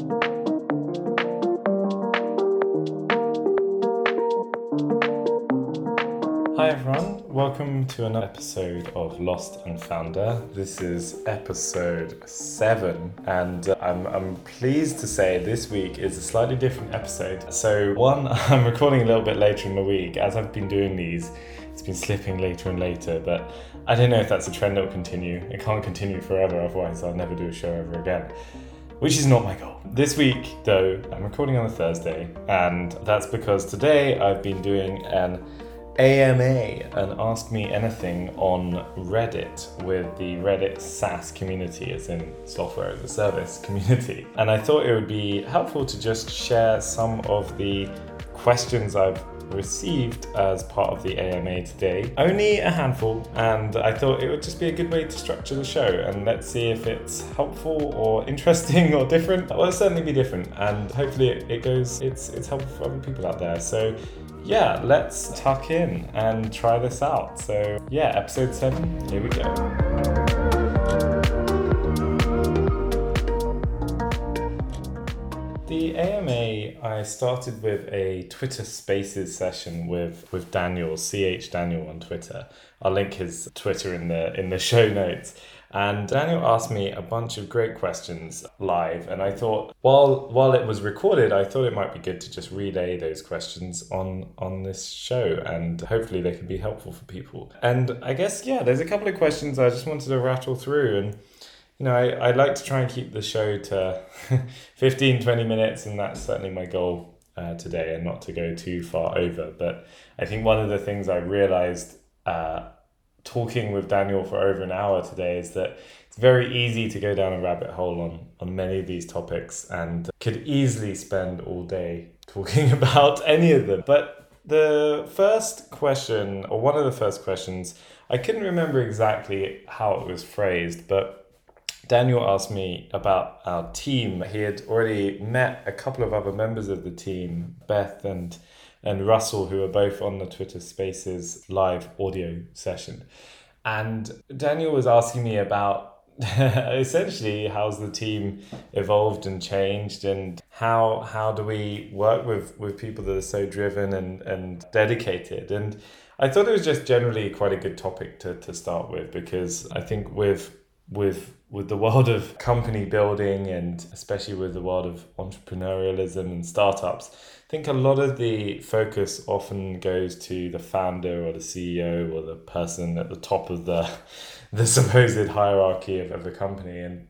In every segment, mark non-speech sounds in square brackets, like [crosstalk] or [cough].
Hi everyone, welcome to another episode of Lost and Founder. This is episode seven, and uh, I'm, I'm pleased to say this week is a slightly different episode. So, one, [laughs] I'm recording a little bit later in the week. As I've been doing these, it's been slipping later and later, but I don't know if that's a trend that will continue. It can't continue forever, otherwise, I'll never do a show ever again which is not my goal. This week, though, I'm recording on a Thursday, and that's because today I've been doing an AMA, an Ask Me Anything on Reddit with the Reddit SaaS community, as in software as a service [laughs] community. And I thought it would be helpful to just share some of the questions I've received as part of the AMA today. Only a handful, and I thought it would just be a good way to structure the show. And let's see if it's helpful or [laughs] interesting or different. Well, it'll certainly be different, and hopefully it, goes. It's it's helpful for other people out there. So yeah, let's tuck in and try this out. So yeah, episode seven. Here we go. AMA, I started with a Twitter Spaces session with with Daniel, CH Daniel on Twitter. I'll link his Twitter in the in the [laughs] show notes. And Daniel asked me a bunch of great questions live, and I thought while while it was recorded, I thought it might be good to just relay those questions on on this show, and hopefully they can be helpful for people. And I guess yeah, there's a couple of questions I just wanted to rattle through and you know, I, I'd like to try and keep the show to [laughs] 15, 20 minutes, and that's certainly my goal uh, today, and not to go too far over. But I think one of the things I realized uh, talking with Daniel for over an hour today is that it's very easy to go down a rabbit hole on, on many of these topics and could easily spend all day [laughs] talking [laughs] about any of them. But the first question, or one of the first questions, I couldn't remember exactly how it was phrased, but Daniel asked me about our team. He had already met a couple of other members of the team, Beth and and Russell, who are both on the Twitter Spaces live audio session. And Daniel was asking me about [laughs] essentially how's the team evolved and changed and how how do we work with with people that are so driven and and dedicated and I thought it was just generally quite a good topic to, to start with because I think with with with the world of company building and especially with the world of entrepreneurialism and startups, I think a lot of the focus often goes to the founder or the CEO or the person at the top of the [laughs] the supposed hierarchy of, of the company. And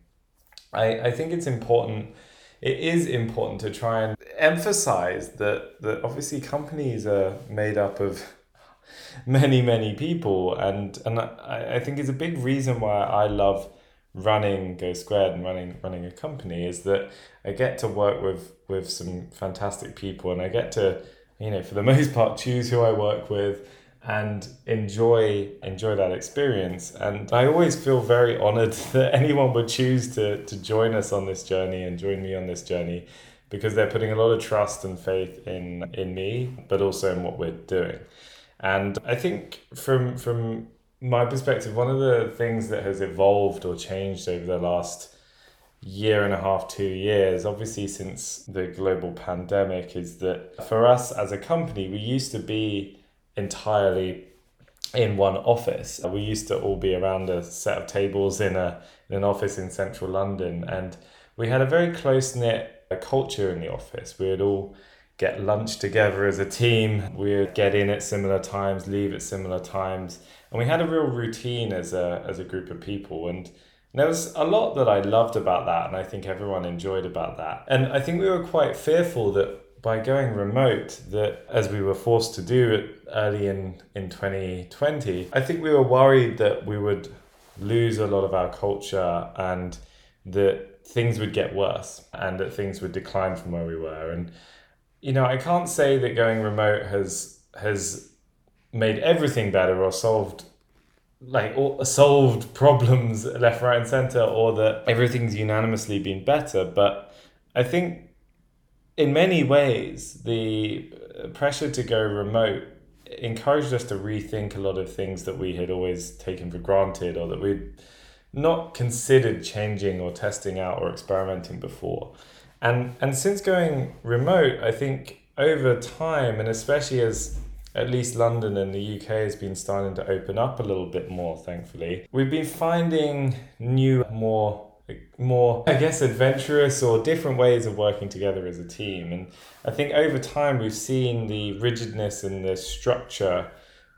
I, I think it's important it is important to try and emphasize that that obviously companies are made up of [laughs] many many people. And and I, I think it's a big reason why I love running Go Squared and running running a company is that I get to work with with some fantastic people and I get to you know for the [laughs] most part choose who I work with and enjoy enjoy that experience. And I always feel very honored [laughs] that anyone would choose to to join us on this journey and join me on this journey because they're putting a lot of trust and faith in in me but also in what we're doing and I think from from my perspective, one of the things that has evolved or changed over the last year and a half, two years, obviously since the global pandemic, is that for us as a company, we used to be entirely in one office. We used to all be around a set of tables in a in an office in central London, and we had a very close knit culture in the office. We would all get lunch together as a team. We would get in at similar times, leave at similar times. And we had a real routine as a as a group of people. And there was a lot that I loved about that and I think everyone enjoyed about that. And I think we were quite fearful that by going remote that as we were forced to do it early in in 2020 I think we were worried that we would lose a lot of our culture and that things would get worse and that things would decline from where we were. And you know I can't say that going remote has has made everything better or solved like or solved problems [laughs] left right and center or that everything's unanimously been better. But i think in many ways the uh, pressure to go remote encouraged us to rethink a lot of things that we had always taken for granted or that we'd not considered changing or testing out or experimenting before And and since going remote, I think over time, and especially as at least London and the UK has been starting to open up a little bit more, thankfully, we've been finding new, more more i guess adventurous or different ways of working together as a team. And i think over time we've seen the rigidness and the structure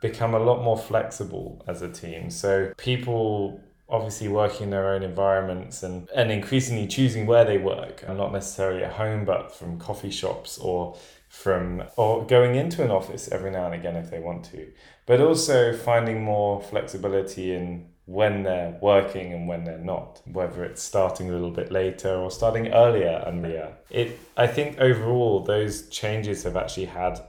become a lot more flexible as a team. So people obviously working in their own environments and, and increasingly choosing where they work and not necessarily at home but from coffee shops or from or going into an office every now and again if they want to. But also finding more flexibility in when they're working and when they're not whether it's starting a little bit later or starting earlier and it i think overall those changes have actually had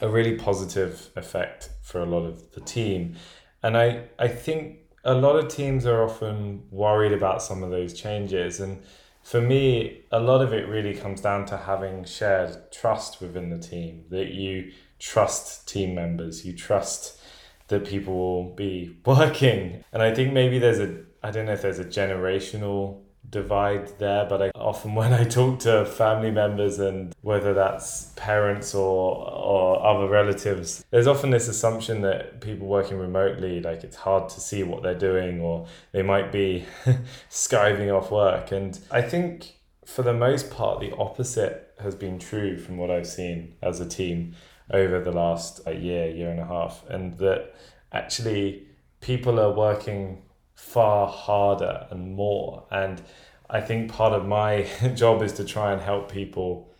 a really positive effect for a lot of the team. And i i think a lot of teams are often worried about some of those changes. And for me, a lot of it really comes down to having shared trust within the team that you trust team members, you trust that people will be [laughs] working. And I think maybe there's a, I don't know if there's a generational divide there but I often [laughs] when I talk to family members and whether that's parents or or other relatives there's often this assumption that people working remotely like it's hard to see what they're doing or they might be [laughs] skiving off work. And I think for the most part the opposite has been true from what I've seen as a team over the last a year year and a half and that actually people are working far harder and more. And I think part of my [laughs] job is to try and help people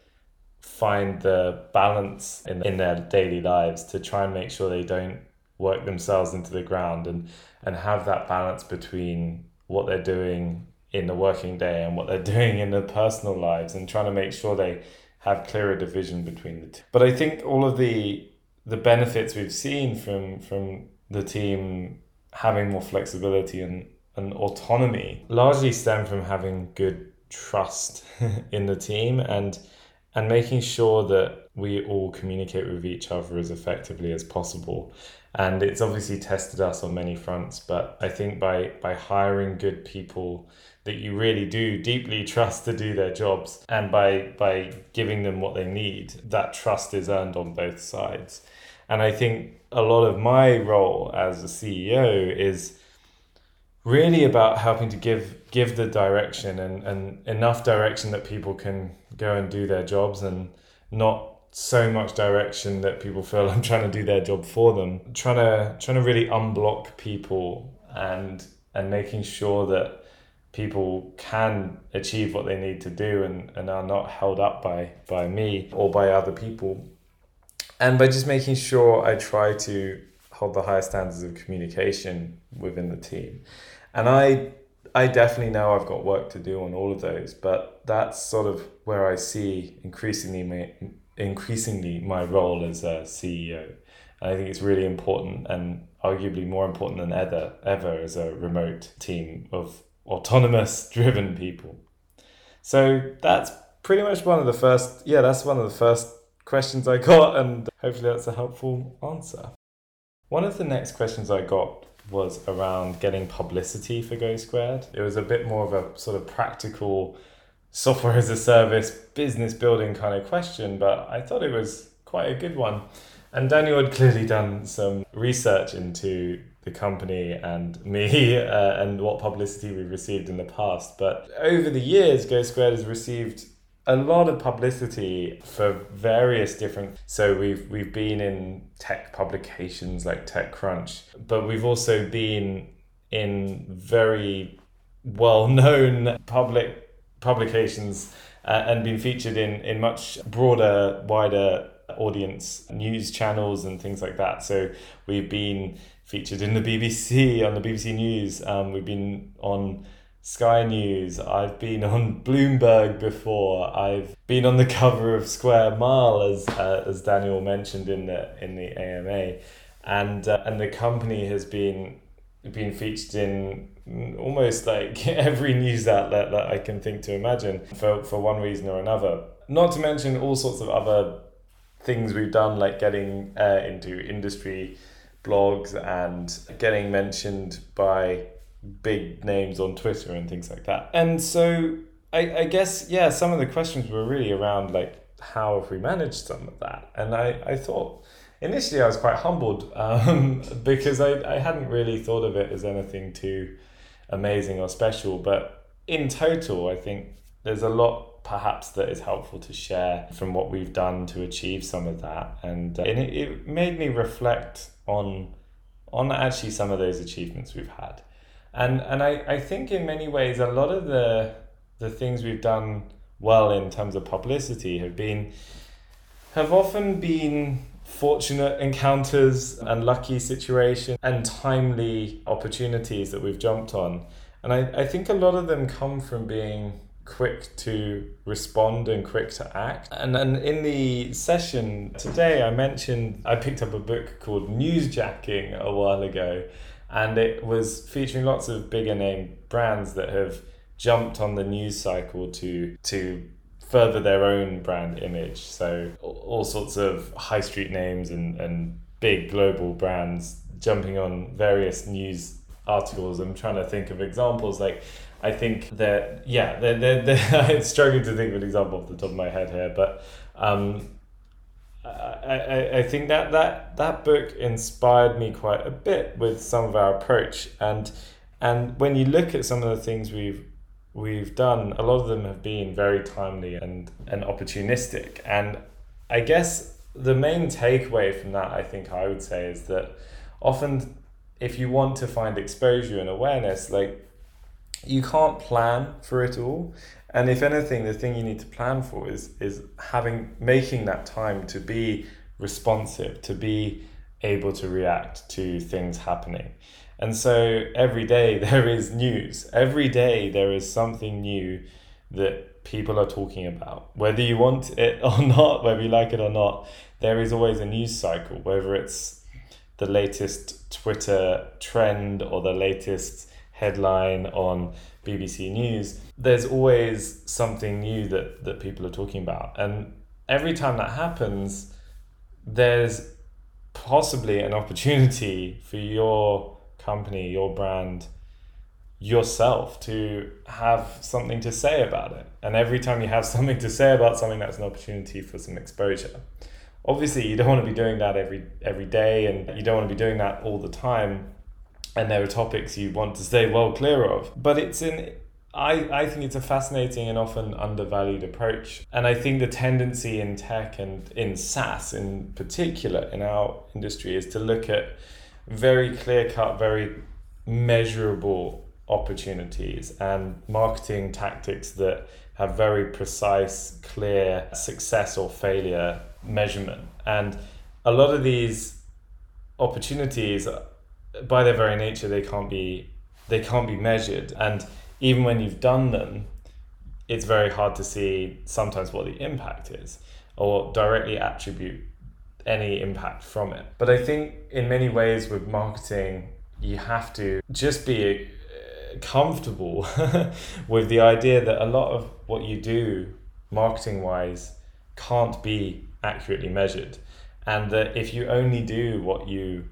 find the balance in, in their daily lives to try and make sure they don't work themselves into the ground and, and have that balance between what they're doing in the working day and what they're [laughs] doing in their personal lives and trying to make sure they have clearer division between the two. But I think all of the the benefits we've seen from from the team having more flexibility and, and autonomy largely stem from having good trust [laughs] in the team and and making sure that we all communicate with each other as effectively as possible. And it's obviously tested us on many fronts but i think by by hiring good people that you really do deeply [laughs] trust to do their jobs and by by giving them what they need that trust is earned on both sides and I think a lot of my role as a CEO is really about helping to give give the direction and, and enough direction that people can go and do their jobs and not so much direction that people feel [laughs] I'm trying to do their job for them. Trying to trying to really unblock people and and making sure that people can achieve what they need to do and, and are not held up by by me or by other people and by just making sure I try to hold the highest standards of communication within the team. And I I definitely know I've got work to do on all of those, but that's sort of where I see increasingly my, increasingly my role as a CEO. And I think it's really important and arguably more important than ever ever as a remote team of autonomous [laughs] driven people. So that's pretty much one of the first yeah, that's one of the first questions I got, and hopefully that's a helpful answer. One of the next questions I got was around getting publicity for Go Squared. It was a bit more of a sort of practical software as a service, business building kind of question, but I thought it was quite a good one. And Daniel had clearly done some research into the company and [laughs] me uh, and what publicity we've received in the past. But over the years, Go Squared has received a lot of publicity for various different so we've we've been in tech publications like TechCrunch but we've also been in very well known public publications uh, and been featured in in much broader wider audience news channels and things like that. So we've been featured in the BBC on the BBC News. Um, we've been on Sky News. I've been on Bloomberg before. I've been on the [laughs] cover of Square Mile, as uh, as Daniel mentioned in the in the AMA, and uh, and the company has been been featured in almost like [laughs] every news outlet that I can think to imagine for for one reason or another. Not to mention all sorts of other things we've done, like getting uh, into industry blogs and getting mentioned by big names on Twitter and things like that. And so I, I guess, yeah, some of the questions were really around like, how have we managed some of that? And I, I thought initially I was quite humbled [laughs] um, because I, I hadn't really thought of it as anything too amazing or special. But in total, I think there's a lot perhaps that is helpful to share from what we've done to achieve some of that. And, uh, and it, it made me reflect on on actually some of those achievements we've had. And and I, I think in many ways a lot of the the things we've done well in terms of publicity have been have often been fortunate encounters and lucky situations and timely opportunities that we've jumped on. And I, I think a lot of them come from being quick to respond and quick to act. And, and in the session today, I mentioned I picked up a book called Newsjacking a while ago, and it was featuring lots of bigger name brands that have jumped on the news cycle to to further their own brand image. So all sorts of high street names and, and big global brands jumping on various news articles. I'm trying to think of examples like I think that yeah, they're, they're, they're [laughs] I'm struggling to think of an example off the top of my head here, but um, I, I, I think that, that that book inspired me quite a bit with some of our approach and and when you look at some of the things we've we've done, a lot of them have been very timely and, and opportunistic. And I guess the main takeaway from that, I think I would say, is that often if you want to find exposure and awareness, like you can't plan for it all. And if anything, the thing you need to plan for is is having making that time to be responsive, to be able to react to things happening. And so every day [laughs] there is news. Every day there is something new that people are talking about. Whether you want it [laughs] or not, whether you like it or not, there is always a news cycle, whether it's the latest Twitter trend or the latest headline on BBC News. There's always something new that, that people are talking about. And every time that happens, there's possibly an opportunity for your company, your brand, yourself to have something to say about it. And every time you have something to say about something, that's an opportunity for some exposure. Obviously, you don't want to be doing that every every day, and you don't want to be doing that all the time. And there are topics you want to stay well clear of. But it's in I, I think it's a fascinating and often undervalued approach. And I think the tendency in tech and in SaaS in particular in our industry is to look at very clear cut, very measurable opportunities and marketing tactics that have very precise, clear success or failure measurement. And a lot of these opportunities, by their very nature, they can't be they can't be measured. And even when you've done them, it's very hard to see sometimes what the impact is or directly attribute any impact from it. But I think in many ways with marketing, you have to just be uh, comfortable [laughs] with the idea that a lot of what you do marketing wise can't be accurately measured. And that if you only do what you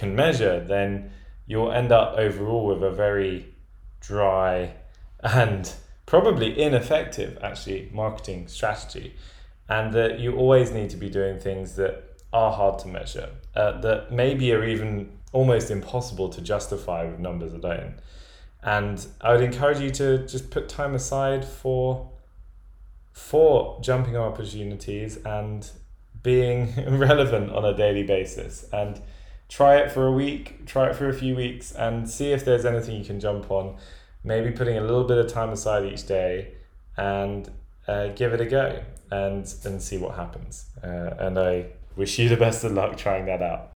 can measure, then you'll end up overall with a very dry and probably ineffective, actually, marketing strategy. And that you always need to be doing things that are hard to measure, uh, that maybe are even almost impossible to justify with numbers alone. And I would encourage you to just put time aside for for jumping on opportunities and being [laughs] relevant on a daily basis and try it for a week, try it for a few weeks and see if there's anything you can jump on. Maybe putting a little bit of time aside each day and uh, give it a go and and see what happens. Uh, and I wish you the best of luck trying that out.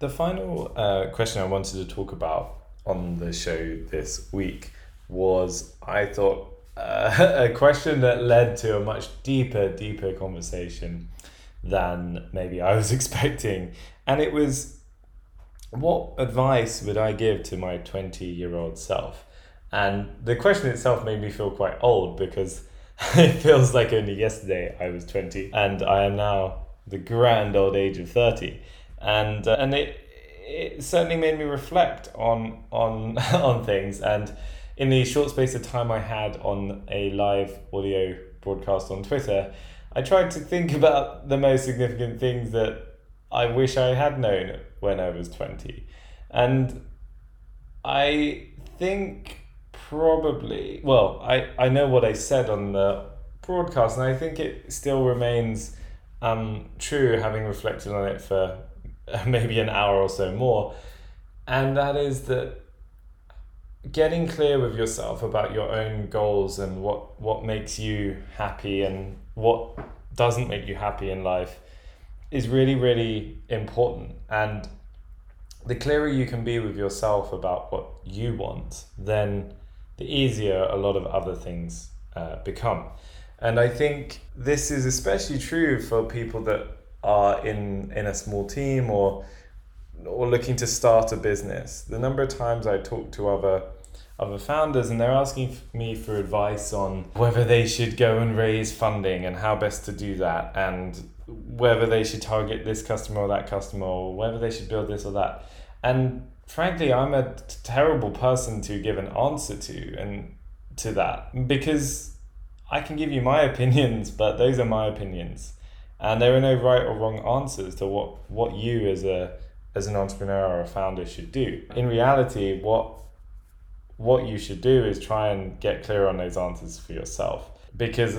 The final uh, question I wanted to talk about on the show this week was I thought uh, [laughs] a question that led to a much deeper, deeper conversation than maybe I was [laughs] expecting. And it was what advice would I give to my 20 year old self? And the question itself made me feel quite old because [laughs] it feels like only yesterday I was 20 and I am now the grand old age of 30 and uh, and it it certainly made me reflect on on [laughs] on things and in the short space of time I had on a live audio broadcast on Twitter, I tried to think [laughs] about the most significant things that I wish I had known when I was 20. And I think probably, well, I, I know what I said on the broadcast, and I think it still remains um, true having reflected on it for [laughs] maybe an hour or so more. And that is that getting clear with yourself about your own goals and what, what makes you happy and what doesn't make you happy in life is really, really important. And the clearer you can be with yourself about what you want, then the easier a lot of other things uh, become. And I think this is especially true for people that are in, in a small team or or looking to start a business. The number of times I talk to other other founders and they're asking me for advice on whether they should go and raise funding and how best to do that and whether they should target this customer or that customer or whether they should build this or that. And frankly, I'm a terrible person to give an answer to and to that because I can give you my [laughs] opinions, but those are my opinions. And there are no right or wrong answers to what, what you as a as an entrepreneur or a founder should do. In reality, what what you should do is try and get clear on those answers for yourself because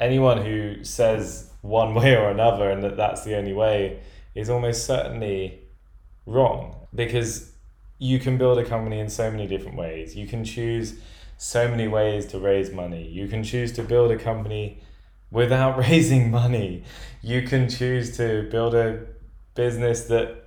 anyone who says one way or another and that that's the only way is almost certainly wrong. Because you can build a company in so many different ways. You can choose so many ways to raise money. You can choose to build a company without [laughs] raising money. You can choose to build a business that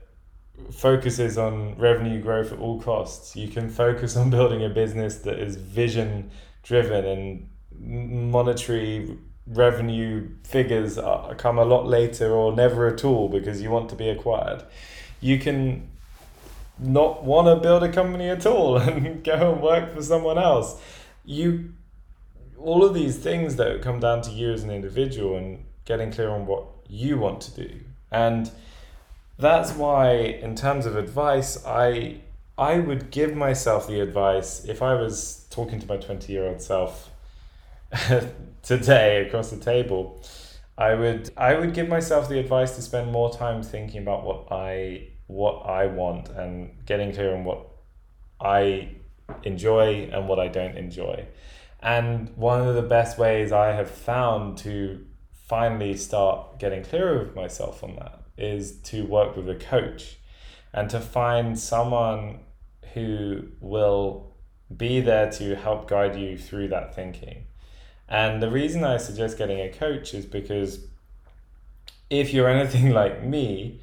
focuses on revenue growth at all costs. You can focus on building a business that is vision driven and monetary revenue figures are, come a lot later or never at all because you want to be acquired. You can not want to build a company at all [laughs] and go and work for someone else. You all of these things that come down to you as an individual and getting clear on what you want to do. And that's why in terms of advice i i would give myself the advice if i was talking to my 20 year old self [laughs] today across the table i would i would give myself the advice to spend more time thinking about what i what i want and getting clear on what i enjoy and what i don't enjoy and one of the best ways i have found to finally start getting clearer with myself on that is to work with a coach and to find someone who will be there to help guide you through that thinking. And the reason I suggest getting a coach is because if you're anything [laughs] like me,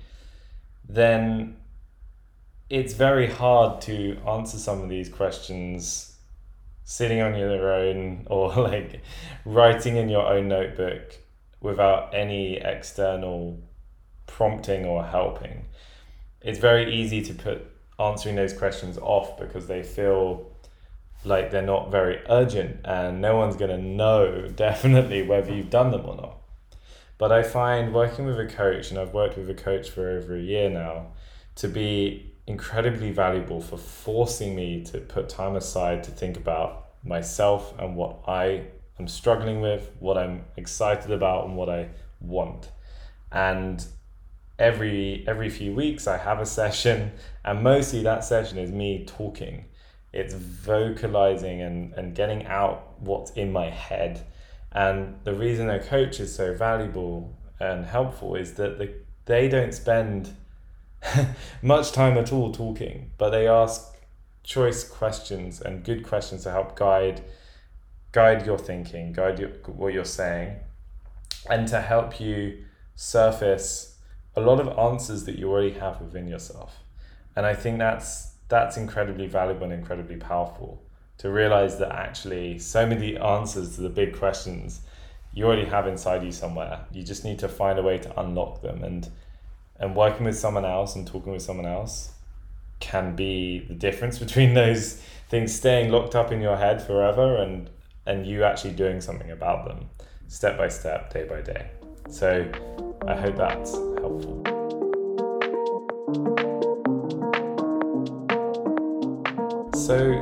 then it's very hard to answer some of these questions sitting on your own [laughs] or like writing in your own notebook without any external prompting or helping. It's very easy to put answering those questions off because they feel like they're not very urgent and no one's going to know [laughs] definitely whether you've done them or not. But I find working with a coach, and I've worked with a coach for over a year now, to be incredibly valuable for forcing me to put time aside to think about myself and what I am struggling with, what I'm excited about, and what I want. And every every few weeks I have a [laughs] session and mostly that session is me talking. It's vocalizing and, and getting out what's in my head. And the reason a coach is so valuable and helpful is that the, they don't spend [laughs] much time at all talking, but they ask choice questions and good questions to help guide guide your thinking, guide your, what you're saying, and to help you surface a lot of answers that you already have within yourself. And I think that's that's incredibly valuable and incredibly powerful to realize that actually so many answers to the big questions you already have inside you somewhere. You just need to find a way to unlock them and and working with someone else and talking with someone else can be the difference [laughs] between those things staying locked up in your head forever and and you actually doing something about them step by step day by day. So I hope that's helpful. So,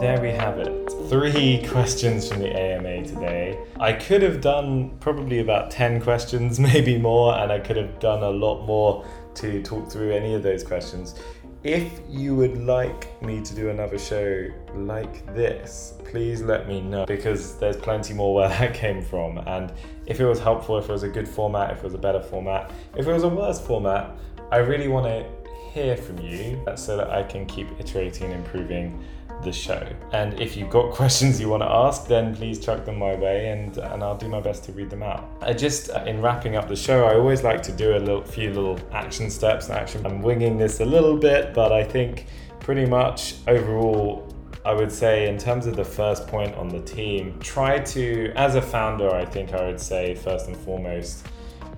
there we have it. Three questions from the AMA today. I could have done probably about 10 questions, [laughs] maybe more, and I could have done a lot more to talk through any of those questions. If you would like me to do another show like this, please let me know because there's plenty more where [laughs] that came from. And if it was helpful, if it was a good format, if it was a better format, if it was a worse format, I really want to hear from you so that I can keep iterating and improving the show. And if you've got [laughs] questions you want to ask, then please chuck them my way and, and I'll do my best to read them out. I just, uh, in wrapping up the show, I always like to do a little, few little action steps and action. I'm winging this a little bit, but I think pretty much overall, I would say, in terms of the first point on the team, try to, as a founder, I think I would say, first and foremost,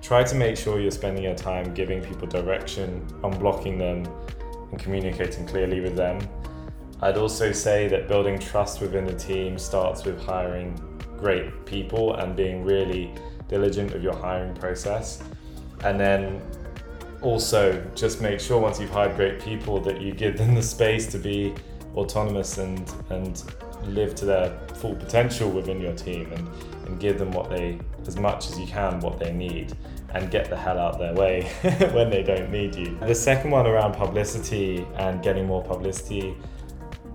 try to make sure you're spending your time giving people direction, unblocking them, and communicating clearly with them. I'd also say that building trust within the team starts with hiring great people and being really diligent with your hiring process. And then also just make sure once you've hired great people that you give them the space to be autonomous and and live to their full potential within your team and, and give them what they as much as you can what they need and get the hell out of their way [laughs] when they don't need you. The second one around publicity and getting more publicity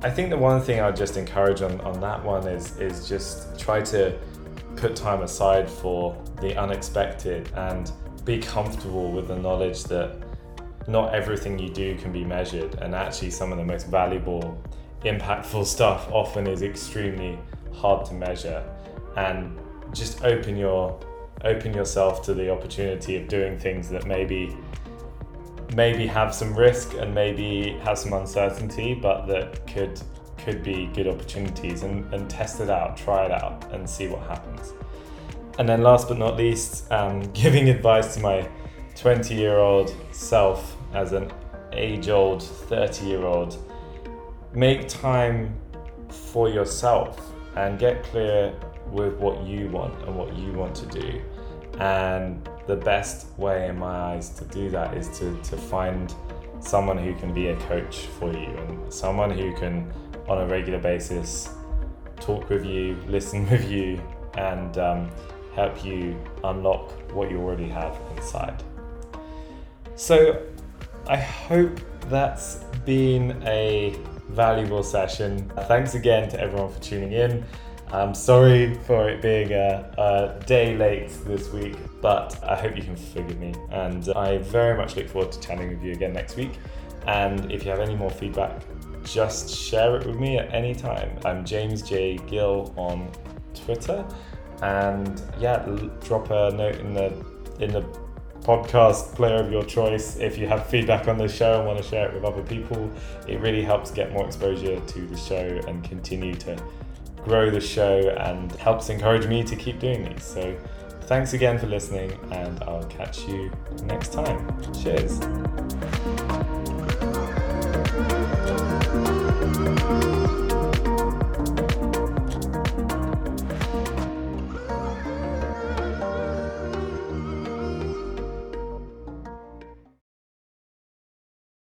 I think the one thing I'd just encourage on, on that one is is just try to put time aside for the unexpected and be comfortable with the knowledge that not everything you do can be measured and actually some of the most valuable impactful stuff often is extremely hard to measure and just open your open yourself to the opportunity of doing things that maybe maybe have some risk and maybe have some uncertainty, but that could could be good opportunities and, and test it out, try it out, and see what happens. And then, last but not least, um, [laughs] giving advice to my 20 year old self as an age old 30 year old make time for yourself and get clear with what you want and what you want to do. And the best way in my eyes to do that is to, to find someone who can be a coach for you and someone who can on a regular basis talk with you [laughs] listen with you and um, help you unlock what you already have inside so i hope that's been a valuable session thanks again to everyone for tuning in I'm sorry for it being a, a, day late this week, but I hope you can forgive me. And I very much look forward to chatting with you again next week. And if you have any more feedback, just share it with me at any time. I'm James J. Gill on Twitter. And yeah, drop a note in the in the podcast player of your choice if you have feedback on the show and want to share it with other people. It really helps get more exposure to the show and continue to grow the show and helps encourage me to keep doing these. So thanks again for listening, and I'll catch you next time. Cheers.